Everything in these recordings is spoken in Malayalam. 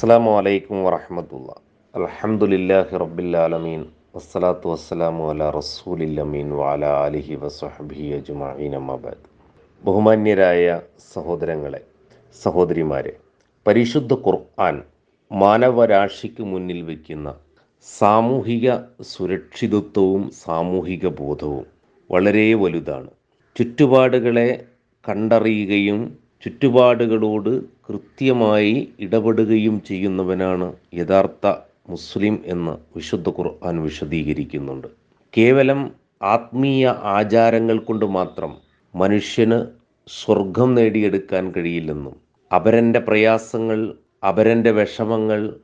അസ്സാം വലൈക്കും വറഹമത്തുള്ള. അലഹമുല്ലാഹി റബ്ബില്ലാലമീൻ വസ്സലാത്തു വസ്സലാമു അല റസൂലില്ലമീൻ വാല അലിഹി വസ്ഹബി അജുമീൻ അമ്മബാദ് ബഹുമാന്യരായ സഹോദരങ്ങളെ സഹോദരിമാരെ പരിശുദ്ധ ഖുർആൻ മാനവരാശിക്ക് മുന്നിൽ വയ്ക്കുന്ന സാമൂഹിക സുരക്ഷിതത്വവും സാമൂഹിക ബോധവും വളരെ വലുതാണ്. ചുറ്റുപാടുകളെ കണ്ടറിയുകയും ചുറ്റുപാടുകളോട് കൃത്യമായി ഇടപെടുകയും ചെയ്യുന്നവനാണ് യഥാർത്ഥ മുസ്ലിം എന്ന് വിശുദ്ധ ഖുർആൻ വിശദീകരിക്കുന്നുണ്ട്. കേവലം ആത്മീയ ആചാരങ്ങൾ കൊണ്ട് മാത്രം മനുഷ്യന് സ്വർഗം നേടിയെടുക്കാൻ കഴിയില്ലെന്നും അപരന്റെ പ്രയാസങ്ങൾ അപരന്റെ വിഷമങ്ങൾ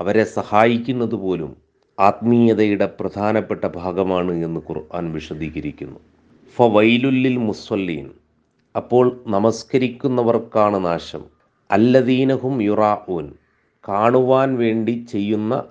അവരെ സഹായിക്കുന്നത് പോലും ആത്മീയതയുടെ പ്രധാനപ്പെട്ട ഭാഗമാണ് എന്ന് ഖുർആൻ വിശദീകരിക്കുന്നു. ഫ വൈലുല്ലിൽ മുസ്വല്ലീൻ. അപ്പോൾ നമസ്കരിക്കുന്നവർക്കാണ് നാശം. അല്ലദീനഹും യുറാഊൻ കാണുവാൻ വേണ്ടി ചെയ്യുന്ന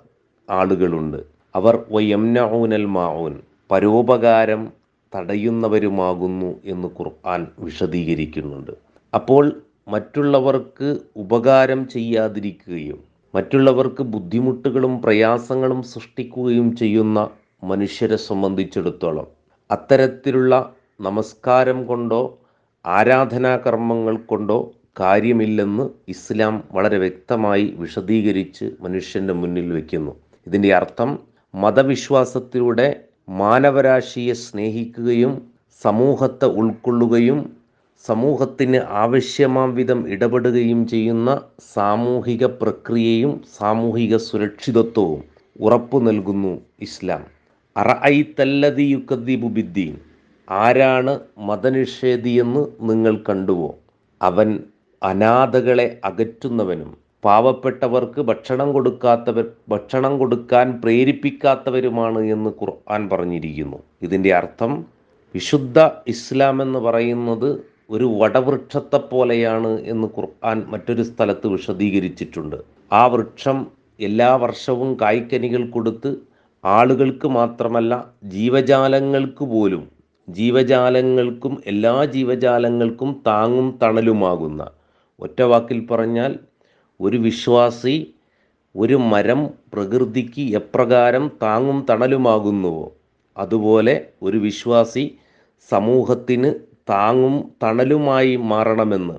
ആളുകളുണ്ട്. അവർ വയംനഊനൽ മാഊൻ പരോപകാരം തടയുന്നവരുമാകുന്നു എന്ന് ഖുർആൻ വിശദീകരിക്കുന്നുണ്ട്. അപ്പോൾ മറ്റുള്ളവർക്ക് ഉപകാരം ചെയ്യാതിരിക്കുകയും മറ്റുള്ളവർക്ക് ബുദ്ധിമുട്ടുകളും പ്രയാസങ്ങളും സൃഷ്ടിക്കുകയും ചെയ്യുന്ന മനുഷ്യരെ സംബന്ധിച്ചിടത്തോളം അത്തരത്തിലുള്ള നമസ്കാരം കൊണ്ടോ ആരാധനാകർമ്മങ്ങൾ കൊണ്ടോ കാര്യമില്ലെന്ന് ഇസ്ലാം വളരെ വ്യക്തമായി വിശദീകരിച്ച് മനുഷ്യന്റെ മുന്നിൽ വയ്ക്കുന്നു ഇതിന്റെ അർത്ഥം മതവിശ്വാസത്തിലൂടെ മാനവരാശിയെ സ്നേഹിക്കുകയും സമൂഹത്തെ ഉൾക്കൊള്ളുകയും സമൂഹത്തിന് ആവശ്യമാം വിധം ഇടപെടുകയും ചെയ്യുന്ന സാമൂഹിക പ്രക്രിയയും സാമൂഹിക സുരക്ഷിതത്വവും ഉറപ്പു നൽകുന്നു ഇസ്ലാം. അറ അറഐത്തല്ലതി യുക്കദ്ദീബുബിദ്ദീൻ ആരാണ് മതനിഷേധിയെന്ന് നിങ്ങൾ കണ്ടുവോ? അവൻ അനാഥകളെ അകറ്റുന്നവനും പാവപ്പെട്ടവർക്ക് ഭക്ഷണം കൊടുക്കാത്തവർ ഭക്ഷണം കൊടുക്കാൻ പ്രേരിപ്പിക്കാത്തവരുമാണ് എന്ന് ഖുർആൻ പറഞ്ഞിരിക്കുന്നു. ഇതിന്റെ അർത്ഥം വിശുദ്ധ ഇസ്ലാം എന്ന് പറയുന്നത് ഒരു വടവൃക്ഷത്തെ പോലെയാണ് എന്ന് ഖുർആൻ മറ്റൊരു സ്ഥലത്ത് വിശദീകരിച്ചിട്ടുണ്ട്. ആ വൃക്ഷം എല്ലാ വർഷവും കായ്ക്കനികൾ കൊടുത്ത് ആളുകൾക്ക് മാത്രമല്ല ജീവജാലങ്ങൾക്ക് പോലും ജീവജാലങ്ങൾക്കും എല്ലാ ജീവജാലങ്ങൾക്കും താങ്ങും തണലുമാകുന്ന. ഒറ്റ വാക്കിൽ പറഞ്ഞാൽ ഒരു വിശ്വാസി ഒരു മരം പ്രകൃതിക്ക് എപ്രകാരം താങ്ങും തണലുമാകുന്നുവോ അതുപോലെ ഒരു വിശ്വാസി സമൂഹത്തിന് താങ്ങും തണലുമായി മാറണമെന്ന്.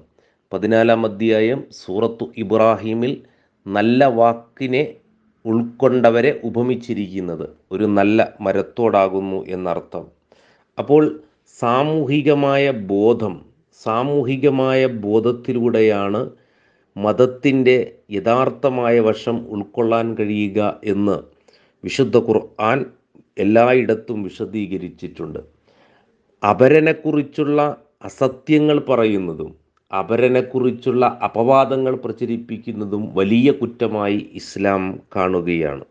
പതിനാലാം അധ്യായം സൂറത്തു ഇബ്രാഹിമിൽ നല്ല വാക്കിനെ ഉൾക്കൊണ്ടവരെ ഉപമിച്ചിരിക്കുന്നത് ഒരു നല്ല മരത്തോടാകുന്നു എന്നർത്ഥം. അപ്പോൾ സാമൂഹികമായ ബോധം സാമൂഹികമായ ബോധത്തിലൂടെയാണ് മതത്തിന്റെ യഥാർത്ഥമായ വശം ഉൾക്കൊള്ളാൻ കഴിയുക എന്ന് വിശുദ്ധ ഖുർആൻ എല്ലായിടത്തും വിശദീകരിച്ചിട്ടുണ്ട്. അപരനെക്കുറിച്ചുള്ള അസത്യങ്ങൾ പറയുന്നതും അപരനെക്കുറിച്ചുള്ള അപവാദങ്ങൾ പ്രചരിപ്പിക്കുന്നതും വലിയ കുറ്റമായി ഇസ്ലാം കാണുകയാണ്.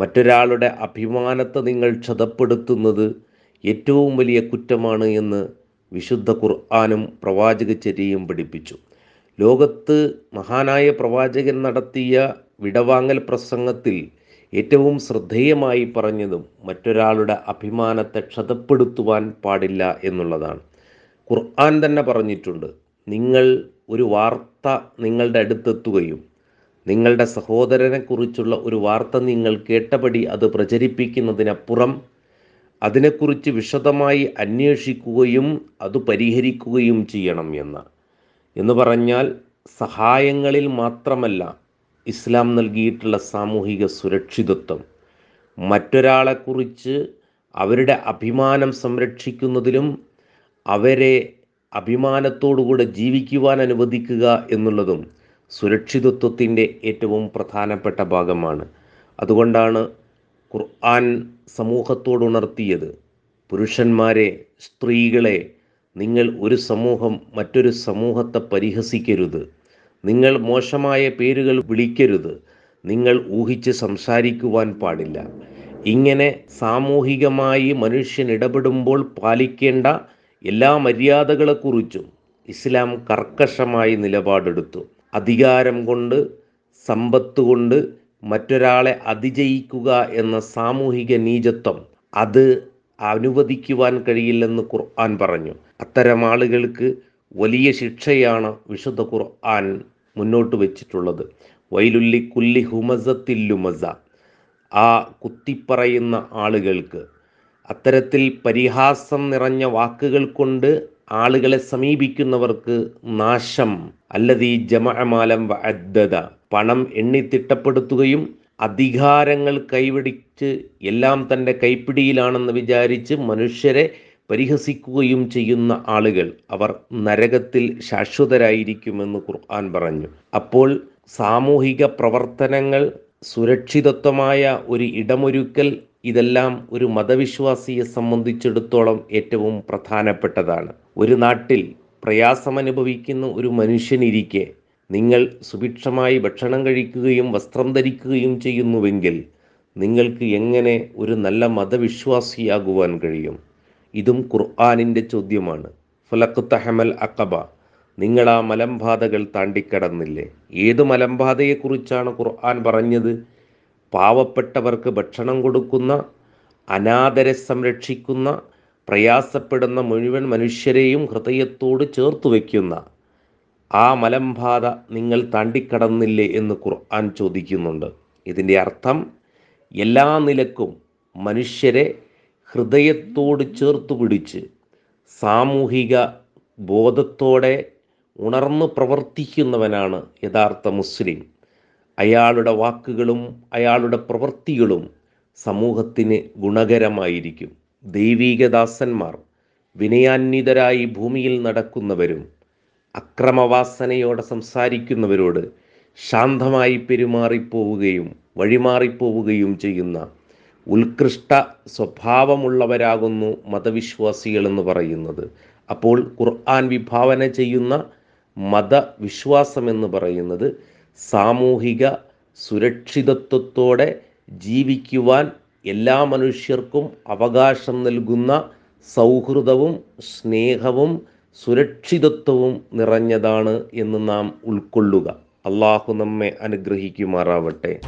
മറ്റൊരാളുടെ അഭിമാനത്തെ നിങ്ങൾ ക്ഷതപ്പെടുത്തുന്നത് ഏറ്റവും വലിയ കുറ്റമാണ് എന്ന് വിശുദ്ധ ഖുർആാനും പ്രവാചകചര്യയും പഠിപ്പിച്ചു. ലോകത്ത് മഹാനായ പ്രവാചകൻ നടത്തിയ വിടവാങ്ങൽ പ്രസംഗത്തിൽ ഏറ്റവും ശ്രദ്ധേയമായി പറഞ്ഞതും മറ്റൊരാളുടെ അഭിമാനത്തെ ക്ഷതപ്പെടുത്തുവാൻ പാടില്ല എന്നുള്ളതാണ്. ഖുർആൻ തന്നെ പറഞ്ഞിട്ടുണ്ട് നിങ്ങൾ ഒരു വാർത്ത നിങ്ങളുടെ അടുത്തെത്തുകയും നിങ്ങളുടെ സഹോദരനെക്കുറിച്ചുള്ള ഒരു വാർത്ത നിങ്ങൾ കേട്ടപടി അത് പ്രചരിപ്പിക്കുന്നതിനപ്പുറം അതിനെക്കുറിച്ച് വിശദമായി അന്വേഷിക്കുകയും അത് പരിഹരിക്കുകയും ചെയ്യണം എന്ന്. എന്ന് പറഞ്ഞാൽ സഹായങ്ങളിൽ മാത്രമല്ല ഇസ്ലാം നൽകിയിട്ടുള്ള സാമൂഹിക സുരക്ഷിതത്വം. മറ്റൊരാളെക്കുറിച്ച് അവരുടെ അഭിമാനം സംരക്ഷിക്കുന്നതിലും അവരെ അഭിമാനത്തോടുകൂടെ ജീവിക്കുവാൻ അനുവദിക്കുക എന്നുള്ളതും സുരക്ഷിതത്വത്തിന്റെ ഏറ്റവും പ്രധാനപ്പെട്ട ഭാഗമാണ്. അതുകൊണ്ടാണ് ഖുർആൻ സമൂഹത്തോടുണർത്തിയത്. പുരുഷന്മാരെ സ്ത്രീകളെ നിങ്ങൾ ഒരു സമൂഹം മറ്റൊരു സമൂഹത്തെ പരിഹസിക്കരുത്. നിങ്ങൾ മോശമായ പേരുകൾ വിളിക്കരുത്. നിങ്ങൾ ഊഹിച്ച് സംസാരിക്കുവാൻ പാടില്ല. ഇങ്ങനെ സാമൂഹികമായി മനുഷ്യൻ ഇടപെടുമ്പോൾ പാലിക്കേണ്ട എല്ലാ മര്യാദകളെക്കുറിച്ചും ഇസ്ലാം കർക്കശമായി നിലപാടെടുത്തു. അധികാരം കൊണ്ട് സമ്പത്ത് കൊണ്ട് മറ്റൊരാളെ അതിജയിക്കുക എന്ന സാമൂഹിക നീചത്വം അത് അനുവദിക്കുവാൻ കഴിയില്ലെന്ന് ഖുർആൻ പറഞ്ഞു. അത്തരം ആളുകൾക്ക് വലിയ ശിക്ഷയാണ് വിശുദ്ധ ഖുർആൻ മുന്നോട്ട് വെച്ചിട്ടുള്ളത്. വൈലുല്ലി കുല്ലി ഹുമസത്തില്ലുമസ ആ കുത്തിപ്പറയുന്ന ആളുകൾക്ക് അത്തരത്തിൽ പരിഹാസം നിറഞ്ഞ വാക്കുകൾ കൊണ്ട് ആളുകളെ സമീപിക്കുന്നവർക്ക് നാശം. അല്ലതീ ജമഅമാലം അദ്ദത പണം എണ്ണി തിട്ടപ്പെടുത്തുകയും അധികാരങ്ങൾ കൈവടിച്ച് എല്ലാം തന്റെ കൈപ്പിടിയിലാണെന്ന് വിചാരിച്ച് മനുഷ്യരെ പരിഹസിക്കുകയും ചെയ്യുന്ന ആളുകൾ അവർ നരകത്തിൽ ശാശ്വതരായിരിക്കുമെന്ന് ഖുർആൻ പറഞ്ഞു. അപ്പോൾ സാമൂഹിക പ്രവർത്തനങ്ങൾ സുരക്ഷിതത്വമായ ഒരു ഇടമൊരുക്കൽ ഇതെല്ലാം ഒരു മതവിശ്വാസിയെ സംബന്ധിച്ചിടത്തോളം ഏറ്റവും പ്രധാനപ്പെട്ടതാണ്. ഒരു നാട്ടിൽ പ്രയാസമനുഭവിക്കുന്ന ഒരു മനുഷ്യനിരിക്കെ നിങ്ങൾ സുഭിക്ഷമായി ഭക്ഷണം കഴിക്കുകയും വസ്ത്രം ധരിക്കുകയും ചെയ്യുന്നുവെങ്കിൽ നിങ്ങൾക്ക് എങ്ങനെ ഒരു നല്ല മതവിശ്വാസിയാകുവാൻ കഴിയും? ഇതും ഖുർആാനിന്റെ ചോദ്യമാണ്. ഫലക്കുത്തഹമൽ അക്കബ നിങ്ങൾ ആ മലമ്പാതകൾ താണ്ടിക്കടന്നില്ലേ? ഏത് മലമ്പാതയെക്കുറിച്ചാണ് ഖുർആൻ പറഞ്ഞത്? പാവപ്പെട്ടവർക്ക് ഭക്ഷണം കൊടുക്കുന്ന അനാഥരെ സംരക്ഷിക്കുന്ന പ്രയാസപ്പെടുന്ന മുഴുവൻ മനുഷ്യരെയും ഹൃദയത്തോട് ചേർത്ത് വയ്ക്കുന്ന ആ മലമ്പാത നിങ്ങൾ താണ്ടിക്കടന്നില്ലേ എന്ന് ഖുർആൻ ചോദിക്കുന്നുണ്ട്. ഇതിന്റെ അർത്ഥം എല്ലാ നിലക്കും മനുഷ്യരെ ഹൃദയത്തോട് ചേർത്ത് പിടിച്ച് സാമൂഹിക ബോധത്തോടെ ഉണർന്ന് പ്രവർത്തിക്കുന്നവനാണ് യഥാർത്ഥ മുസ്ലിം. അയാളുടെ വാക്കുകളും അയാളുടെ പ്രവൃത്തികളും സമൂഹത്തിന് ഗുണകരമായിരിക്കും. ദൈവീകദാസന്മാർ വിനയാന്വിതരായി ഭൂമിയിൽ നടക്കുന്നവരും അക്രമവാസനയോടെ സംസാരിക്കുന്നവരോട് ശാന്തമായി പെരുമാറിപ്പോവുകയും വഴിമാറിപ്പോവുകയും ചെയ്യുന്ന ഉത്കൃഷ്ട സ്വഭാവമുള്ളവരാകുന്നു മതവിശ്വാസികൾ എന്ന് പറയുന്നത്. അപ്പോൾ ഖുർആൻ വിഭാവന ചെയ്യുന്ന മതവിശ്വാസം എന്ന് പറയുന്നത് സാമൂഹിക സുരക്ഷിതത്വത്തോടെ ജീവിക്കുവാൻ എല്ലാ മനുഷ്യർക്കും അവകാശം നൽകുന്ന സൗഹൃദവും സ്നേഹവും സുരക്ഷിതത്വവും നിറഞ്ഞതാണ് എന്ന് നാം ഉൾക്കൊള്ളുക. അള്ളാഹു നമ്മെ അനുഗ്രഹിക്കുമാറാവട്ടെ.